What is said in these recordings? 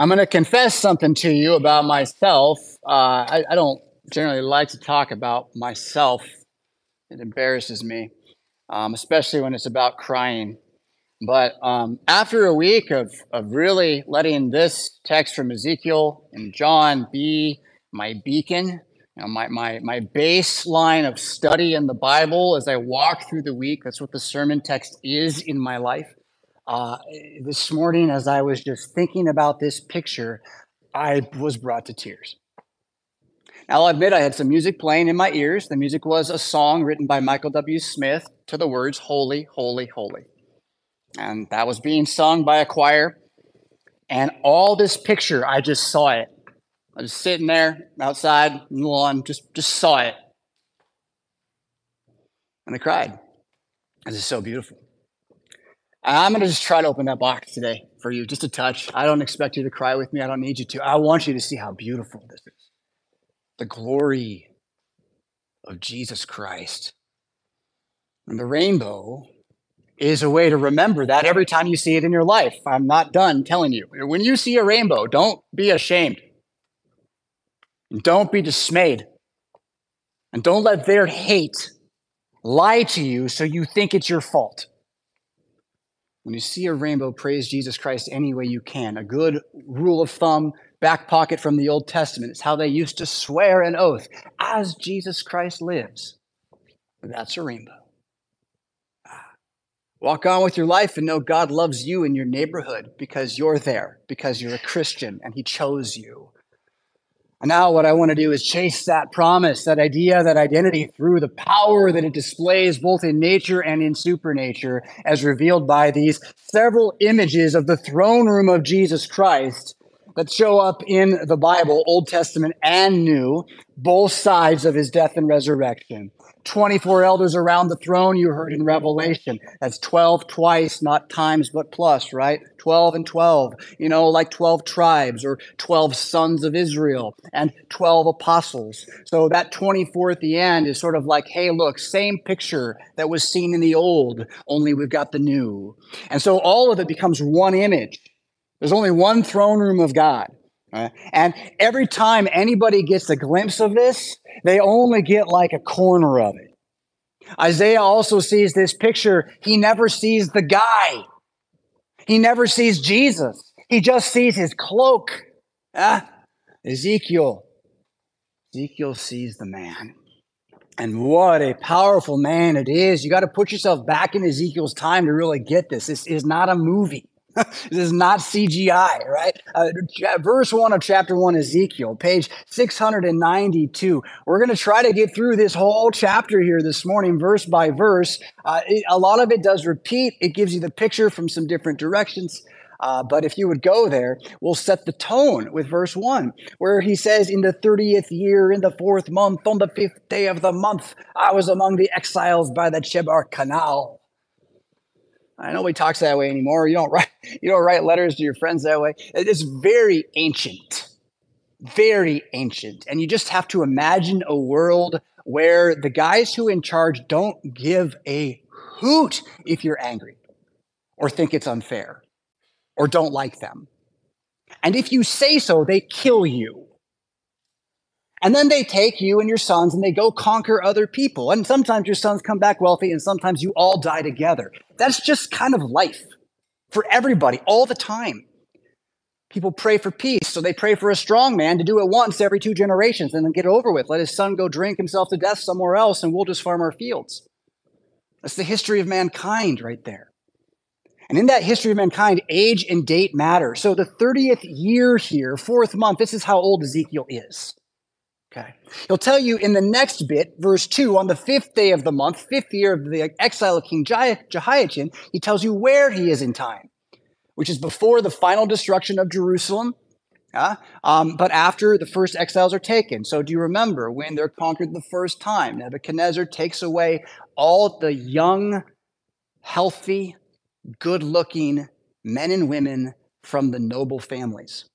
I'm going to confess something to you about myself. Uh, I, I don't generally like to talk about myself, it embarrasses me, um, especially when it's about crying. But um, after a week of, of really letting this text from Ezekiel and John be my beacon, you know, my, my, my baseline of study in the Bible as I walk through the week, that's what the sermon text is in my life. Uh, this morning, as I was just thinking about this picture, I was brought to tears. I'll admit I had some music playing in my ears. The music was a song written by Michael W. Smith to the words Holy, Holy, Holy. And that was being sung by a choir. And all this picture, I just saw it. I was sitting there outside in the lawn, just, just saw it. And I cried. This is so beautiful. I'm going to just try to open that box today for you, just a touch. I don't expect you to cry with me. I don't need you to. I want you to see how beautiful this is. The glory of Jesus Christ. And the rainbow is a way to remember that every time you see it in your life. I'm not done telling you. When you see a rainbow, don't be ashamed. Don't be dismayed. And don't let their hate lie to you so you think it's your fault. When you see a rainbow, praise Jesus Christ any way you can. A good rule of thumb, back pocket from the Old Testament. It's how they used to swear an oath as Jesus Christ lives. That's a rainbow. Ah. Walk on with your life and know God loves you in your neighborhood because you're there, because you're a Christian and He chose you. And now, what I want to do is chase that promise, that idea, that identity through the power that it displays both in nature and in supernature, as revealed by these several images of the throne room of Jesus Christ that show up in the Bible, Old Testament and New, both sides of his death and resurrection. 24 elders around the throne you heard in Revelation. That's 12 twice, not times, but plus, right? 12 and 12, you know, like 12 tribes or 12 sons of Israel and 12 apostles. So that 24 at the end is sort of like, hey, look, same picture that was seen in the old, only we've got the new. And so all of it becomes one image. There's only one throne room of God. Right? And every time anybody gets a glimpse of this, they only get like a corner of it. Isaiah also sees this picture. He never sees the guy, he never sees Jesus. He just sees his cloak. Ah, Ezekiel. Ezekiel sees the man. And what a powerful man it is. You got to put yourself back in Ezekiel's time to really get this. This is not a movie. this is not CGI, right? Uh, verse 1 of chapter 1, Ezekiel, page 692. We're going to try to get through this whole chapter here this morning, verse by verse. Uh, it, a lot of it does repeat, it gives you the picture from some different directions. Uh, but if you would go there, we'll set the tone with verse 1, where he says, In the 30th year, in the fourth month, on the fifth day of the month, I was among the exiles by the Chebar Canal. Nobody talks that way anymore. You don't write you don't write letters to your friends that way. It's very ancient, very ancient, and you just have to imagine a world where the guys who in charge don't give a hoot if you're angry, or think it's unfair, or don't like them, and if you say so, they kill you. And then they take you and your sons and they go conquer other people. And sometimes your sons come back wealthy and sometimes you all die together. That's just kind of life for everybody all the time. People pray for peace, so they pray for a strong man to do it once every two generations and then get over with. Let his son go drink himself to death somewhere else and we'll just farm our fields. That's the history of mankind right there. And in that history of mankind, age and date matter. So the 30th year here, fourth month, this is how old Ezekiel is. Okay. He'll tell you in the next bit, verse 2, on the fifth day of the month, fifth year of the exile of King Jehoiachin, he tells you where he is in time, which is before the final destruction of Jerusalem. Yeah? Um, but after the first exiles are taken. So do you remember when they're conquered the first time? Nebuchadnezzar takes away all the young, healthy, good looking men and women from the noble families.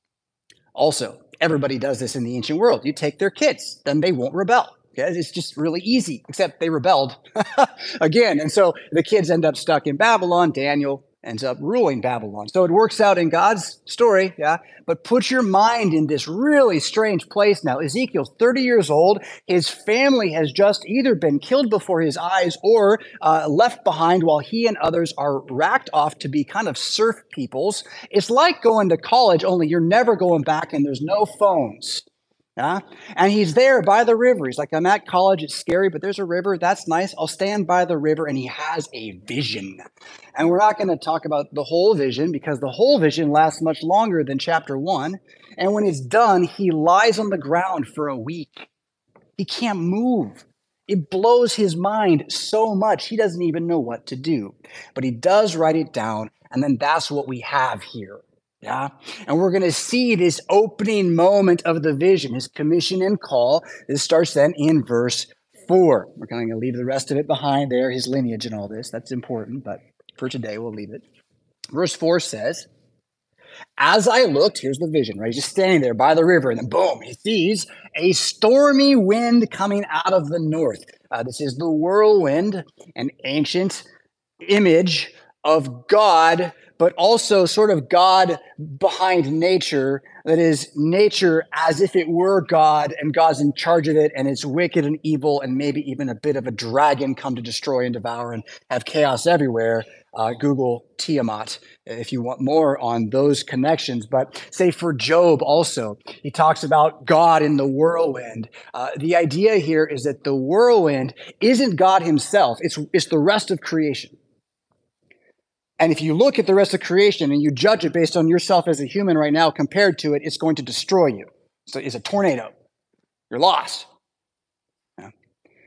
Also, everybody does this in the ancient world. You take their kids, then they won't rebel. Okay? It's just really easy, except they rebelled again. And so the kids end up stuck in Babylon. Daniel ends up ruling Babylon. So it works out in God's story, yeah. But put your mind in this really strange place now. Ezekiel's 30 years old. His family has just either been killed before his eyes or uh, left behind while he and others are racked off to be kind of serf peoples. It's like going to college, only you're never going back and there's no phones. Yeah? And he's there by the river. He's like, I'm at college. It's scary, but there's a river. That's nice. I'll stand by the river. And he has a vision. And we're not going to talk about the whole vision because the whole vision lasts much longer than chapter one. And when it's done, he lies on the ground for a week. He can't move. It blows his mind so much, he doesn't even know what to do. But he does write it down. And then that's what we have here. Yeah. And we're going to see this opening moment of the vision, his commission and call. This starts then in verse four. We're going to leave the rest of it behind there, his lineage and all this. That's important, but for today, we'll leave it. Verse four says, As I looked, here's the vision, right? He's just standing there by the river, and then boom, he sees a stormy wind coming out of the north. Uh, this is the whirlwind, an ancient image of God but also sort of God behind nature. That is, nature as if it were God and God's in charge of it and it's wicked and evil and maybe even a bit of a dragon come to destroy and devour and have chaos everywhere. Uh, Google Tiamat if you want more on those connections. But say for Job also, he talks about God in the whirlwind. Uh, the idea here is that the whirlwind isn't God himself, it's, it's the rest of creation. And if you look at the rest of creation and you judge it based on yourself as a human right now compared to it, it's going to destroy you. So it's a tornado. You're lost. Yeah.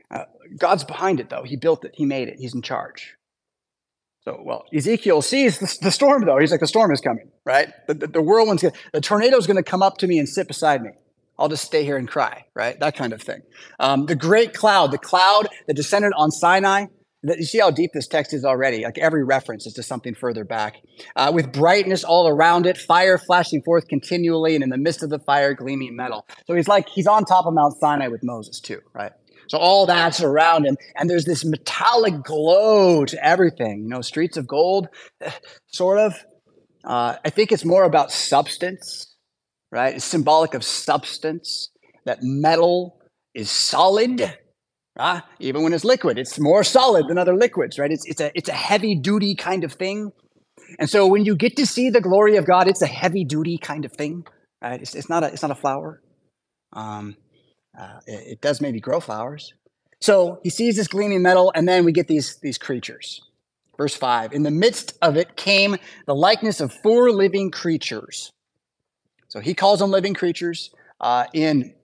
Uh, God's behind it, though. He built it, He made it, He's in charge. So, well, Ezekiel sees the, the storm, though. He's like, the storm is coming, right? The, the, the whirlwind's going the tornado's going to come up to me and sit beside me. I'll just stay here and cry, right? That kind of thing. Um, the great cloud, the cloud that descended on Sinai, you see how deep this text is already. Like every reference is to something further back. Uh, with brightness all around it, fire flashing forth continually, and in the midst of the fire, gleaming metal. So he's like, he's on top of Mount Sinai with Moses, too, right? So all that's around him. And there's this metallic glow to everything. You know, streets of gold, sort of. Uh, I think it's more about substance, right? It's symbolic of substance, that metal is solid Even when it's liquid, it's more solid than other liquids, right? It's, it's, a, it's a heavy duty kind of thing. And so when you get to see the glory of God, it's a heavy duty kind of thing, right? It's, it's, not, a, it's not a flower. Um, uh, it, it does maybe grow flowers. So he sees this gleaming metal, and then we get these, these creatures. Verse 5 In the midst of it came the likeness of four living creatures. So he calls them living creatures. Uh, in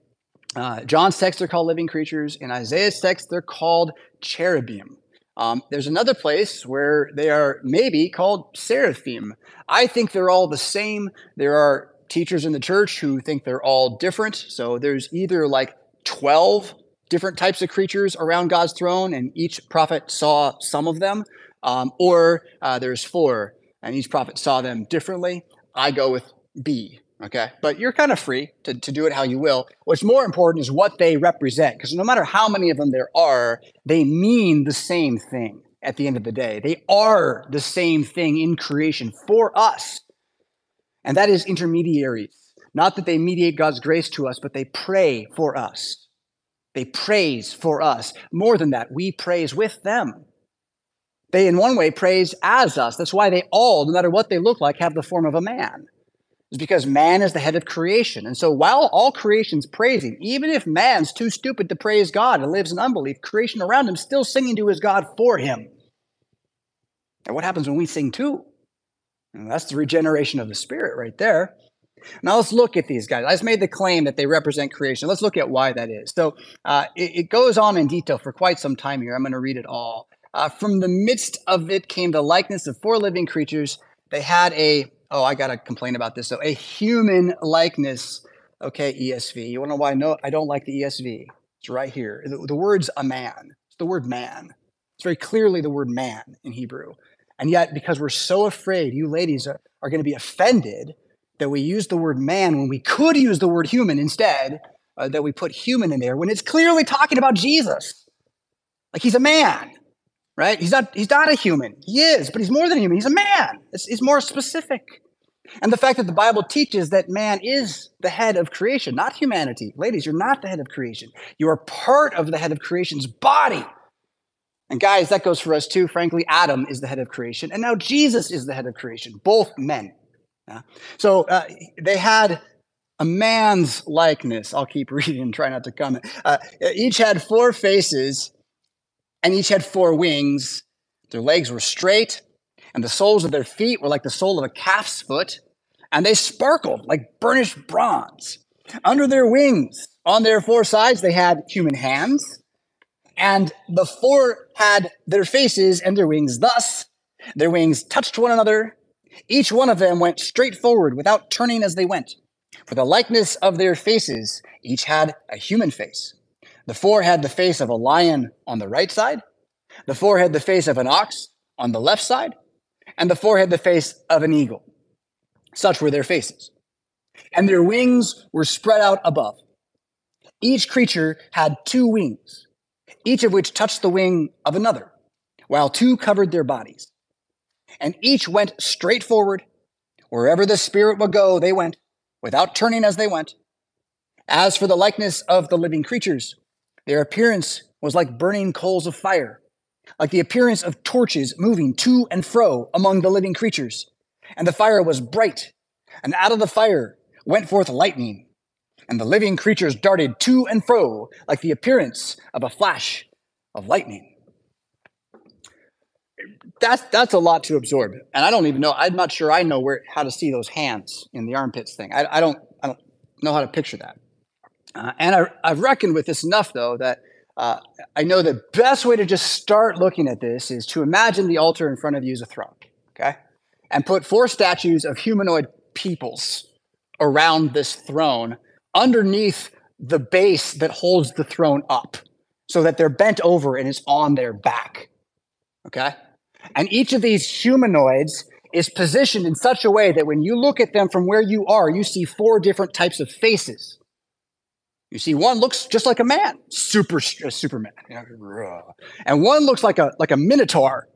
uh, John's text, they're called living creatures. In Isaiah's text, they're called cherubim. Um, there's another place where they are maybe called seraphim. I think they're all the same. There are teachers in the church who think they're all different. So there's either like 12 different types of creatures around God's throne, and each prophet saw some of them, um, or uh, there's four, and each prophet saw them differently. I go with B. Okay. But you're kind of free to, to do it how you will. What's more important is what they represent, because no matter how many of them there are, they mean the same thing at the end of the day. They are the same thing in creation for us. And that is intermediaries. Not that they mediate God's grace to us, but they pray for us. They praise for us. More than that, we praise with them. They, in one way, praise as us. That's why they all, no matter what they look like, have the form of a man is because man is the head of creation. And so while all creation's praising, even if man's too stupid to praise God and lives in unbelief, creation around him still singing to his God for him. And what happens when we sing too? And that's the regeneration of the spirit right there. Now let's look at these guys. I just made the claim that they represent creation. Let's look at why that is. So uh, it, it, goes on in detail for quite some time here. I'm going to read it all. Uh, from the midst of it came the likeness of four living creatures. They had a oh, I got to complain about this. So a human likeness. Okay, ESV. You want to know why I I don't like the ESV? It's right here. The, the word's a man. It's the word man. It's very clearly the word man in Hebrew. And yet, because we're so afraid, you ladies are, are going to be offended that we use the word man when we could use the word human instead, uh, that we put human in there when it's clearly talking about Jesus. Like he's a man, right? He's not, he's not a human. He is, but he's more than human. He's a man. It's, he's more specific. And the fact that the Bible teaches that man is the head of creation, not humanity. Ladies, you're not the head of creation. You are part of the head of creation's body. And guys, that goes for us too. Frankly, Adam is the head of creation, and now Jesus is the head of creation, both men. Yeah? So uh, they had a man's likeness. I'll keep reading and try not to comment. Uh, each had four faces, and each had four wings. Their legs were straight, and the soles of their feet were like the sole of a calf's foot, and they sparkled like burnished bronze. Under their wings, on their four sides, they had human hands and the four had their faces and their wings thus. Their wings touched one another. Each one of them went straight forward without turning as they went. For the likeness of their faces, each had a human face. The four had the face of a lion on the right side. The four had the face of an ox on the left side. And the four had the face of an eagle. Such were their faces. And their wings were spread out above. Each creature had two wings each of which touched the wing of another, while two covered their bodies. And each went straight forward. Wherever the Spirit would go, they went, without turning as they went. As for the likeness of the living creatures, their appearance was like burning coals of fire, like the appearance of torches moving to and fro among the living creatures. And the fire was bright, and out of the fire went forth lightning and the living creatures darted to and fro like the appearance of a flash of lightning. That's that's a lot to absorb, and I don't even know. I'm not sure I know where how to see those hands in the armpits thing. I, I don't I don't know how to picture that. Uh, and I, I've reckoned with this enough though that uh, I know the best way to just start looking at this is to imagine the altar in front of you as a throne, okay, and put four statues of humanoid peoples around this throne underneath the base that holds the throne up so that they're bent over and it's on their back. Okay? And each of these humanoids is positioned in such a way that when you look at them from where you are, you see four different types of faces. You see, one looks just like a man, super uh, Superman, and one looks like a like a minotaur,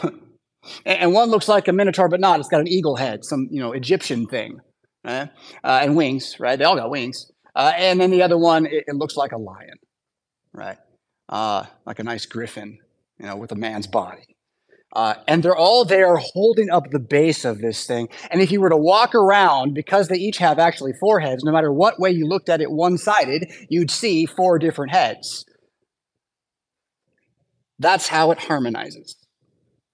and one looks like a minotaur, but not. It's got an eagle head, some you know Egyptian thing right? Uh, and wings, right? They all got wings. Uh, and then the other one, it, it looks like a lion, right? Uh, like a nice griffin, you know, with a man's body. Uh, and they're all there holding up the base of this thing. And if you were to walk around, because they each have actually four heads, no matter what way you looked at it one sided, you'd see four different heads. That's how it harmonizes.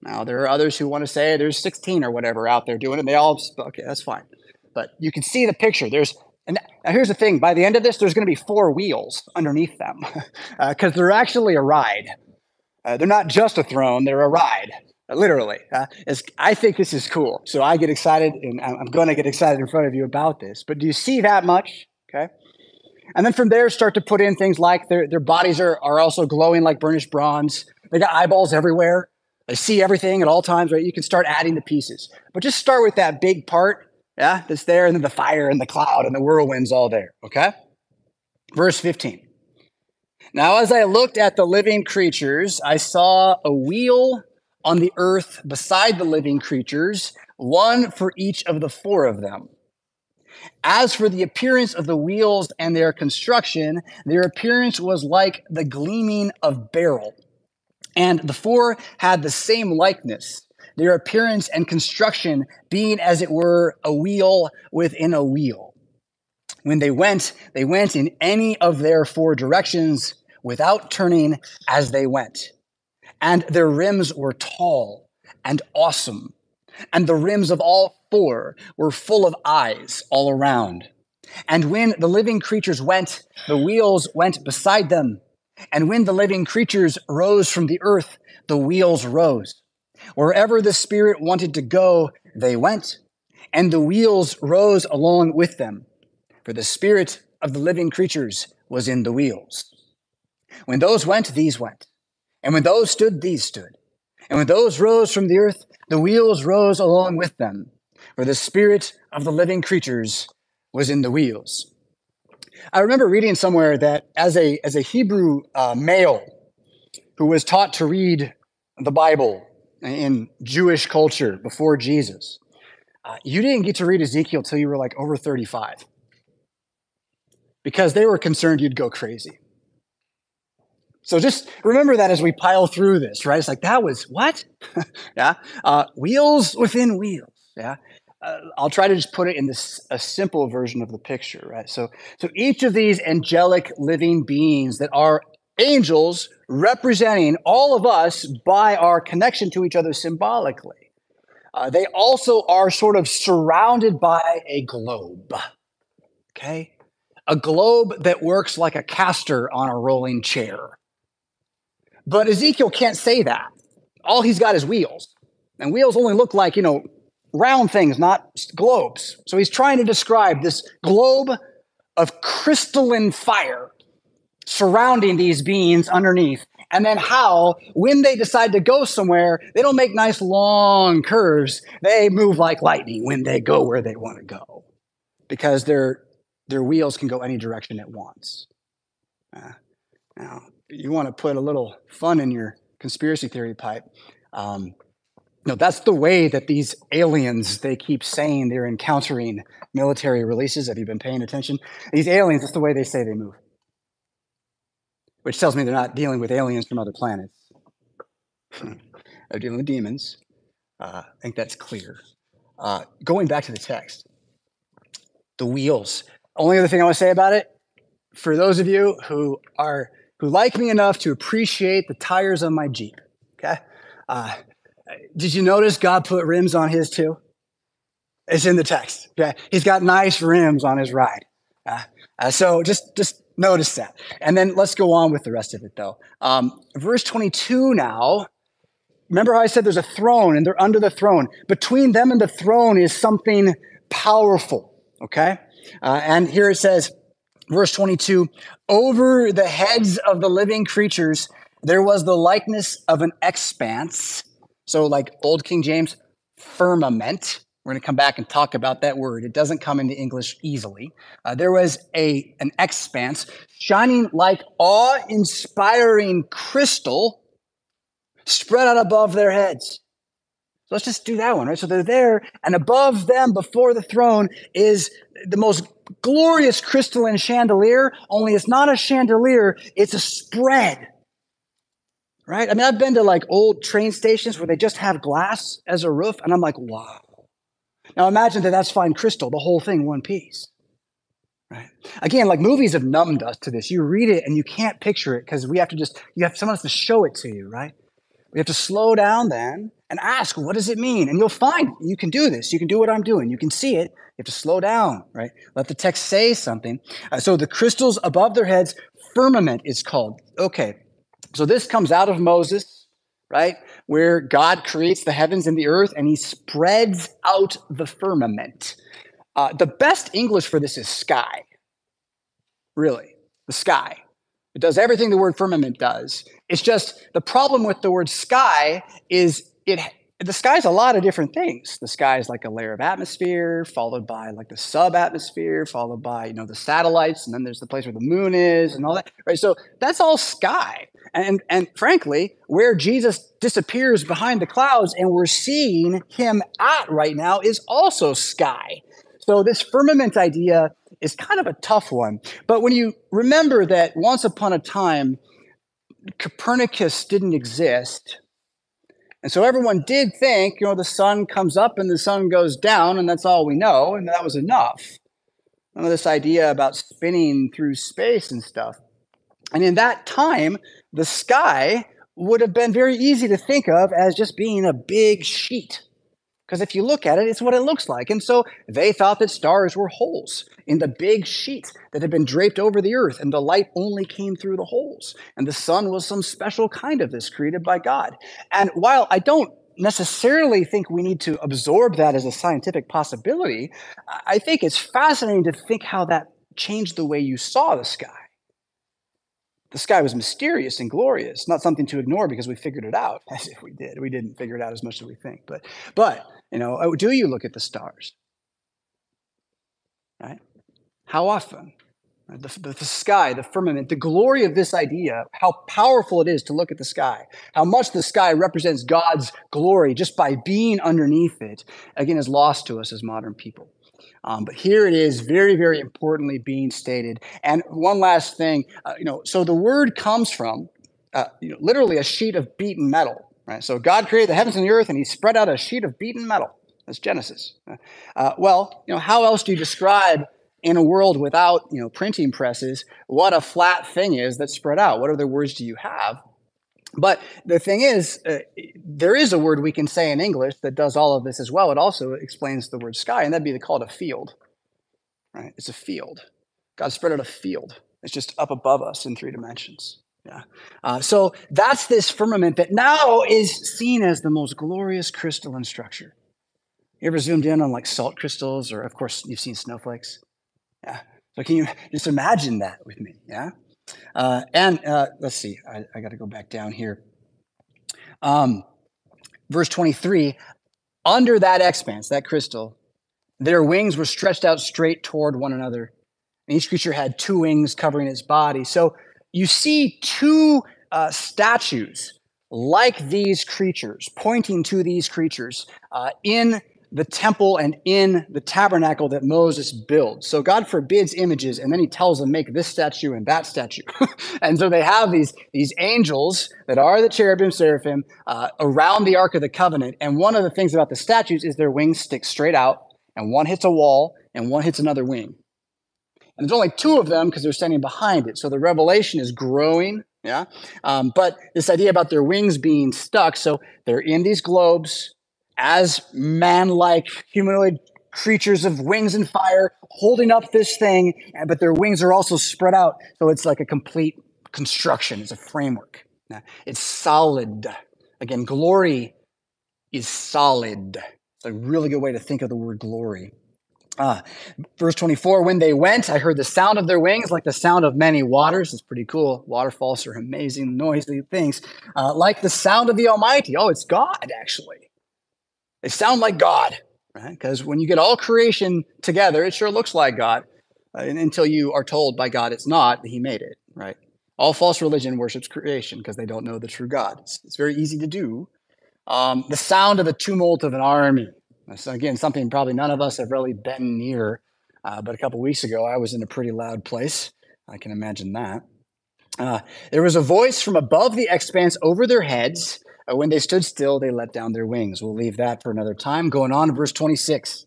Now, there are others who want to say there's 16 or whatever out there doing it. they all, okay, that's fine but you can see the picture. There's and now here's the thing: by the end of this, there's going to be four wheels underneath them because uh, they're actually a ride. Uh, they're not just a throne; they're a ride, literally. Uh, I think this is cool, so I get excited, and I'm going to get excited in front of you about this. But do you see that much? Okay. And then from there, start to put in things like their, their bodies are, are also glowing like burnished bronze. They got eyeballs everywhere. They see everything at all times, right? You can start adding the pieces. But just start with that big part yeah, that's there, and then the fire and the cloud and the whirlwind's all there. Okay? Verse 15. Now, as I looked at the living creatures, I saw a wheel on the earth beside the living creatures, one for each of the four of them. As for the appearance of the wheels and their construction, their appearance was like the gleaming of beryl. And the four had the same likeness their appearance and construction being as it were a wheel within a wheel. When they went, they went in any of their four directions without turning as they went. And their rims were tall and awesome. And the rims of all four were full of eyes all around. And when the living creatures went, the wheels went beside them. And when the living creatures rose from the earth, the wheels rose. Wherever the Spirit wanted to go, they went, and the wheels rose along with them, for the spirit of the living creatures was in the wheels. When those went, these went. And when those stood, these stood. And when those rose from the earth, the wheels rose along with them, for the spirit of the living creatures was in the wheels. I remember reading somewhere that as a, as a Hebrew uh, male who was taught to read the Bible in Jewish culture before Jesus, uh, you didn't get to read Ezekiel till you were like over 35 because they were concerned you'd go crazy. So just remember that as we pile through this, right? It's like, that was what? yeah. Uh, wheels within wheels. Yeah. Uh, I'll try to just put it in this a simple version of the picture, right? So, so each of these angelic living beings that are angels representing all of us by our connection to each other symbolically, uh, they also are sort of surrounded by a globe. Okay, a globe that works like a caster on a rolling chair. But Ezekiel can't say that. All he's got is wheels. And wheels only look like, you know, round things, not globes. So he's trying to describe this globe of crystalline fire surrounding these beings underneath. And then how, when they decide to go somewhere, they don't make nice long curves. They move like lightning when they go where they want to go because their, their wheels can go any direction at once. Uh, now, you want to put a little fun in your conspiracy theory pipe. Um, no, that's the way that these aliens, they keep saying they're encountering military releases. Have you been paying attention? These aliens, that's the way they say they move. Which tells me they're not dealing with aliens from other planets. they're dealing with demons. Uh, I think that's clear. Uh, going back to the text, the wheels. Only other thing I want to say about it, for those of you who are who like me enough to appreciate the tires on my Jeep. Okay. Uh, did you notice God put rims on his too? It's in the text. Okay. He's got nice rims on his ride. Uh, uh, so just, just notice that. And then let's go on with the rest of it though. Um, verse 22 now. Remember how I said there's a throne and they're under the throne. Between them and the throne is something powerful. Okay. Uh, and here it says, verse 22 over the heads of the living creatures there was the likeness of an expanse. So like old king james firmament. We're going to come back and talk about that word. It doesn't come into english easily. Uh, there was a an expanse shining like awe-inspiring crystal spread out above their heads let's just do that one right so they're there and above them before the throne is the most glorious crystalline chandelier, only it's not a chandelier, it's a spread. Right? I mean, I've been to like old train stations where they just have glass as a roof, and I'm like, wow. Now imagine that that's fine crystal, the whole thing, one piece. Right? Again, like movies have numbed us to this. You read it and you can't picture it because we have to just, you have someone has to show it to you, right? We have to slow down then and ask, what does it mean? And you'll find you can do this. You can do what I'm doing. You can see it. You have to slow down, right? Let the text say something. Uh, so the crystals above their heads, firmament is called. Okay. So this comes out of Moses, right? Where God creates the heavens and the earth and he spreads out the firmament. Uh, the best English for this is sky. Really, the sky. It does everything the word firmament does. It's just the problem with the word sky is it the sky is a lot of different things. The sky is like a layer of atmosphere, followed by like the sub-atmosphere, followed by you know the satellites, and then there's the place where the moon is, and all that. Right. So that's all sky. And and frankly, where Jesus disappears behind the clouds, and we're seeing him at right now, is also sky. So this firmament idea is kind of a tough one. But when you remember that once upon a time, Copernicus didn't exist. And so everyone did think, you know, the sun comes up and the sun goes down, and that's all we know, and that was enough. You know, this idea about spinning through space and stuff. And in that time, the sky would have been very easy to think of as just being a big sheet because if you look at it, it's what it looks like. And so they thought that stars were holes in the big sheet that had been draped over the earth, and the light only came through the holes. And the sun was some special kind of this created by God. And while I don't necessarily think we need to absorb that as a scientific possibility. I think it's fascinating to think how that changed the way you saw the sky. The sky was mysterious and glorious, not something to ignore because we figured it out. As if we did, we didn't figure it out as much as we think. But, but you know, oh, do you look at the stars? Right? How often? The, the, the, sky, the firmament, the glory of this idea, how powerful it is to look at the sky, how much the sky represents God's glory just by being underneath it, again, is lost to us as modern people. Um, but here it is, very, very importantly being stated. And one last thing, uh, you know, so the word comes from uh, you know, literally a sheet of beaten metal, right? So God created the heavens and the earth, and He spread out a sheet of beaten metal. That's Genesis. Uh, well, you know, how else do you describe in a world without you know printing presses what a flat thing is that's spread out what other words do you have but the thing is uh, there is a word we can say in english that does all of this as well. It also explains the word sky and that'd be called a field right? It's a field. God spread out a field. It's just up above us in three dimensions. Yeah. Uh, so that's this firmament that now is seen as the most glorious crystalline structure. You ever zoomed in on like salt crystals or of course you've seen snowflakes? Yeah. So can you just imagine that with me? Yeah. Uh, and uh, let's see. I, I got to go back down here. Um, verse 23 under that expanse, that crystal, their wings were stretched out straight toward one another. And each creature had two wings covering its body. So you see two uh, statues like these creatures, pointing to these creatures uh, in the temple and in the tabernacle that Moses builds. So God forbids images, and then he tells them, make this statue and that statue. and so they have these, these angels that are the cherubim, seraphim, uh, around the Ark of the Covenant. And one of the things about the statues is their wings stick straight out, and one hits a wall, and one hits another wing. And there's only two of them because they're standing behind it. So the revelation is growing. Yeah. Um, but this idea about their wings being stuck, so they're in these globes, as man like humanoid creatures of wings and fire holding up this thing, but their wings are also spread out. So it's like a complete construction, it's a framework. It's solid. Again, glory is solid. It's a really good way to think of the word glory. Uh, verse 24, when they went, I heard the sound of their wings like the sound of many waters. It's pretty cool. Waterfalls are amazing, noisy things. Uh, like the sound of the Almighty. Oh, it's God, actually. They sound like God, right? Because when you get all creation together, it sure looks like God uh, until you are told by God it's not, that He made it, right? All false religion worships creation because they don't know the true God. It's, it's very easy to do. Um, the sound of the tumult of an army. Again, something probably none of us have really been near. Uh, but a couple weeks ago, I was in a pretty loud place. I can imagine that. Uh, there was a voice from above the expanse over their heads Uh, when they stood still, they let down their wings. We'll leave that for another time. Going on, verse 26.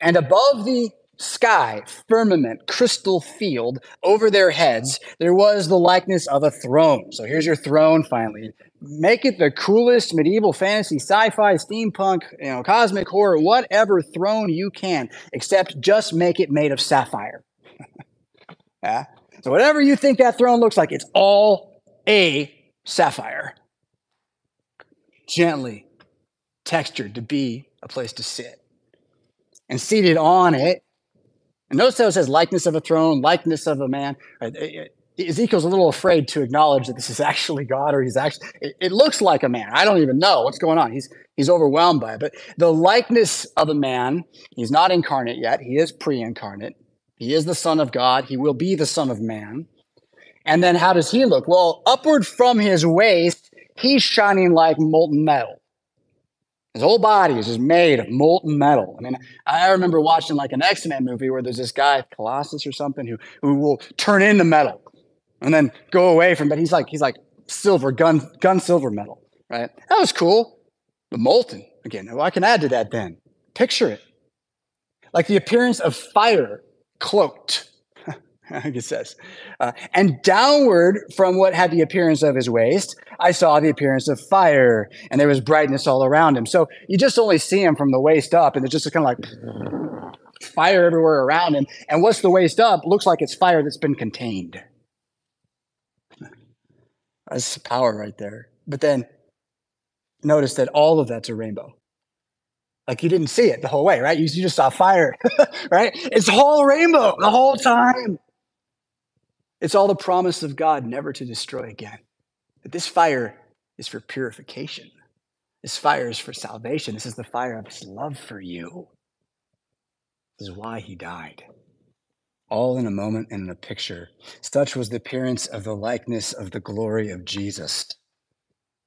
And above the sky, firmament, crystal field over their heads, there was the likeness of a throne. So here's your throne finally. Make it the coolest medieval fantasy, sci-fi, steampunk, you know, cosmic horror, whatever throne you can, except just make it made of sapphire. yeah. So whatever you think that throne looks like, it's all a sapphire gently textured to be a place to sit. And seated on it, and notice how it says likeness of a throne, likeness of a man. Ezekiel's a little afraid to acknowledge that this is actually God or he's actually, it, it looks like a man. I don't even know what's going on. He's, he's overwhelmed by it. But the likeness of a man, he's not incarnate yet. He is pre incarnate. He is the Son of God. He will be the Son of Man. And then how does he look? Well, upward from his waist he's shining like molten metal. His whole body is just made of molten metal. I mean, I remember watching like an X-Men movie where there's this guy, Colossus or something, who, who will turn into metal and then go away from, but he's like, he's like silver, gun, gun silver metal, right? That was cool. But molten, again, well, I can add to that then. Picture it. Like the appearance of fire cloaked it says. Uh, and downward from what had the appearance of his waist, I saw the appearance of fire, and there was brightness all around him. So you just only see him from the waist up, and it's just kind of like fire everywhere around him. And what's the waist up? Looks like it's fire that's been contained. That's power right there. But then notice that all of that's a rainbow. Like you didn't see it the whole way, right? You, you just saw fire, right? It's whole rainbow the whole time. It's all the promise of God never to destroy again. That this fire is for purification. This fire is for salvation. This is the fire of his love for you. This is why he died. All in a moment and in a picture. Such was the appearance of the likeness of the glory of Jesus.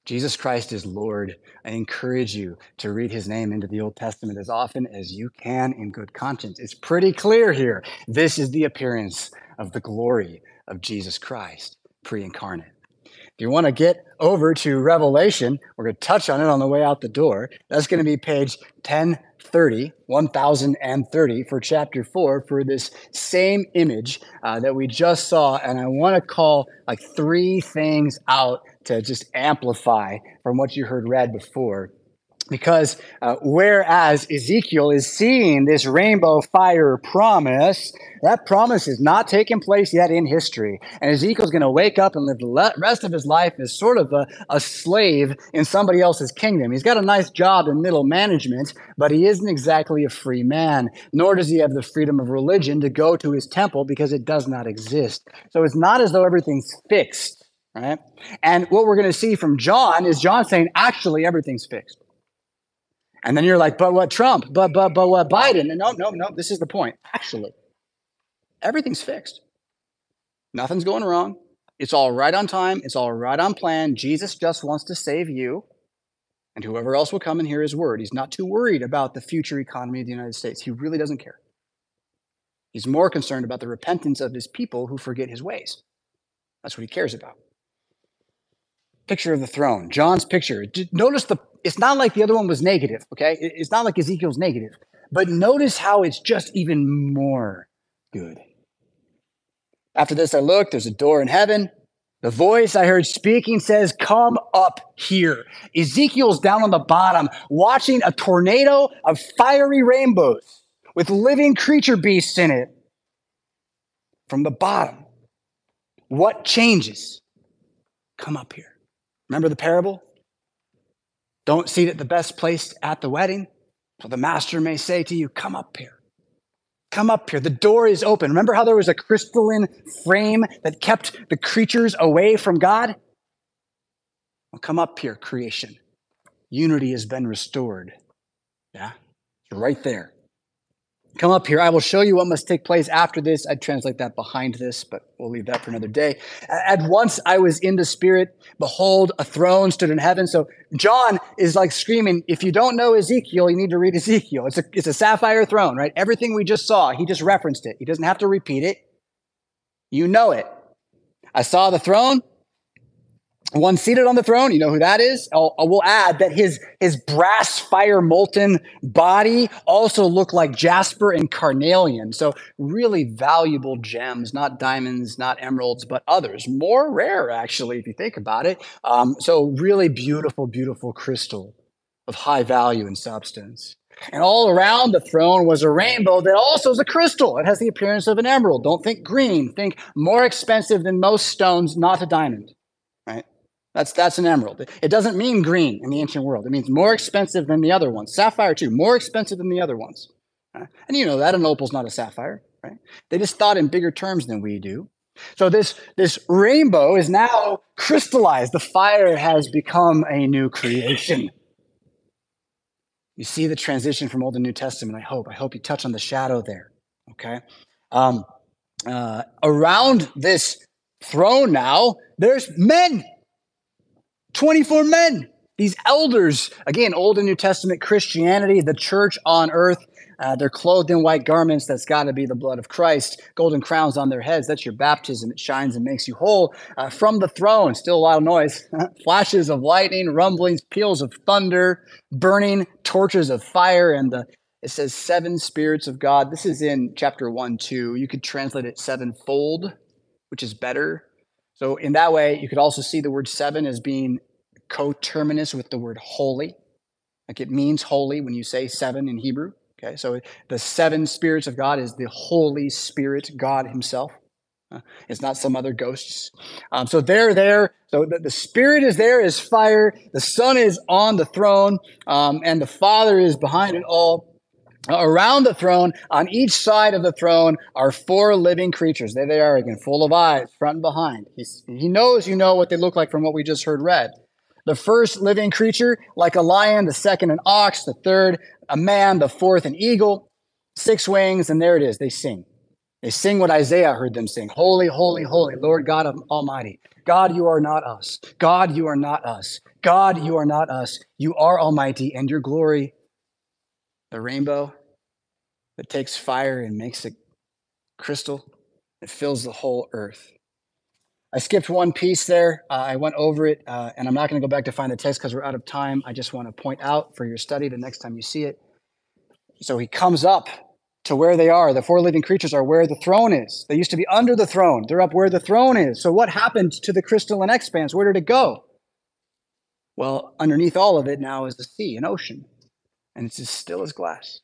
Jesus Christ is Lord. I encourage you to read his name into the Old Testament as often as you can in good conscience. It's pretty clear here. This is the appearance of the glory of Jesus Christ, pre incarnate. If you want to get over to Revelation, we're going to touch on it on the way out the door. That's going to be page 1030, 1030 for chapter 4 for this same image uh, that we just saw. And I want to call like three things out to just amplify from what you heard read before. Because uh, whereas Ezekiel is seeing this rainbow fire promise, that promise is not taking place yet in history. And Ezekiel's going to wake up and live the rest of his life as sort of a, a slave in somebody else's kingdom. He's got a nice job in middle management, but he isn't exactly a free man, nor does he have the freedom of religion to go to his temple because it does not exist. So it's not as though everything's fixed right? And what we're going to see from John is John saying, actually, everything's fixed. And then you're like, but what Trump? But but but what Biden? And no, no, no. This is the point. Actually, everything's fixed. Nothing's going wrong. It's all right on time. It's all right on plan. Jesus just wants to save you and whoever else will come and hear his word. He's not too worried about the future economy of the United States. He really doesn't care. He's more concerned about the repentance of his people who forget his ways. That's what he cares about picture of the throne, John's picture. Notice the, it's not like the other one was negative, okay? It's not like Ezekiel's negative, but notice how it's just even more good. After this, I looked, there's a door in heaven. The voice I heard speaking says, Come up here. Ezekiel's down on the bottom, watching a tornado of fiery rainbows with living creature beasts in it. From the bottom, what changes? Come up here. Remember the parable? Don't seat at the best place at the wedding. So the master may say to you, Come up here. Come up here. The door is open. Remember how there was a crystalline frame that kept the creatures away from God? Well, come up here, creation. Unity has been restored. Yeah? right there. Come up here. I will show you what must take place after this. I'd translate that behind this, but we'll leave that for another day. At once I was in the spirit. Behold, a throne stood in heaven. So John is like screaming, if you don't know Ezekiel, you need to read Ezekiel. It's a, it's a sapphire throne, right? Everything we just saw, he just referenced it. He doesn't have to repeat it. You know it. I saw the throne one seated on the throne. You know who that is? I'll, I will add that his, his brass fire molten body also looked like jasper and carnelian. So really valuable gems, not diamonds, not emeralds, but others. More rare, actually, if you think about it. Um, so really beautiful, beautiful crystal of high value and substance. And all around the throne was a rainbow that also is a crystal. It has the appearance of an emerald. Don't think green. Think more expensive than most stones, not a diamond. That's, that's an emerald. It doesn't mean green in the ancient world. It means more expensive than the other ones. Sapphire, too, more expensive than the other ones. And you know that an opal's not a sapphire, right? They just thought in bigger terms than we do. So this, this rainbow is now crystallized. The fire has become a new creation. You see the transition from Old and New Testament, I hope. I hope you touch on the shadow there, okay? Um, uh, around this throne now, there's men 24 men, these elders. Again, Old and New Testament Christianity, the church on earth. Uh, they're clothed in white garments. That's got to be the blood of Christ. Golden crowns on their heads. That's your baptism. It shines and makes you whole. Uh, from the throne, still a lot of noise. Flashes of lightning, rumblings, peals of thunder, burning torches of fire, and the it says seven spirits of God. This is in chapter one, two. You could translate it sevenfold, which is better. So in that way, you could also see the word seven as being coterminous with the word holy. Like it means holy when you say seven in Hebrew. Okay, so the seven spirits of God is the Holy Spirit, God Himself. It's not some other ghosts. Um, so they're there. So the, the, Spirit is there as fire. The Son is on the throne, um, and the Father is behind it all. Around the throne, on each side of the throne, are four living creatures. There they are again, full of eyes, front and behind. He's, he knows you know what they look like from what we just heard read. The first living creature, like a lion, the second, an ox, the third, a man, the fourth, an eagle, six wings, and there it is. They sing. They sing what Isaiah heard them sing Holy, holy, holy, Lord God Almighty. God, you are not us. God, you are not us. God, you are not us. You are Almighty, and your glory, the rainbow that takes fire and makes it crystal, it fills the whole earth. I skipped one piece there. Uh, I went over it, uh, and I'm not going to go back to find the text because we're out of time. I just want to point out for your study the next time you see it. So he comes up to where they are. The four living creatures are where the throne is. They used to be under the throne. They're up where the throne is. So what happened to the crystalline expanse? Where did it go? Well, underneath all of it now is the sea, an ocean. And it's as still as glass.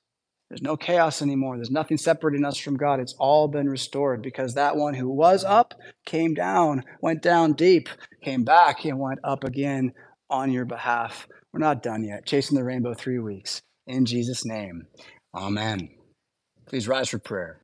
There's no chaos anymore. There's nothing separating us from God. It's all been restored because that one who was up came down, went down deep, came back, and went up again on your behalf. We're not done yet. Chasing the rainbow three weeks. In Jesus' name, amen. Please rise for prayer.